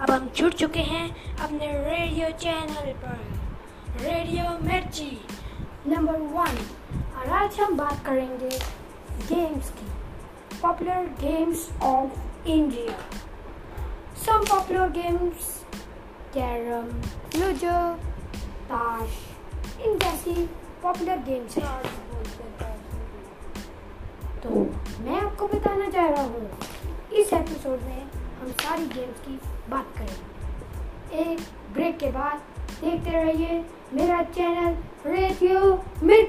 अब हम जुड़ चुके हैं अपने रेडियो चैनल पर। रेडियो मिर्ची नंबर वन और आज हम बात करेंगे गेम्स की। Popular games of India some popular games carrom ludo ताश इन जैसी पॉपुलर गेम्स हैं। तो मैं आपको इस एपिसोड में हम सारी गेम्स की बात करेंगे। एक ब्रेक के बाद देखते रहिए मेरा चैनल रेडियो मिर्ची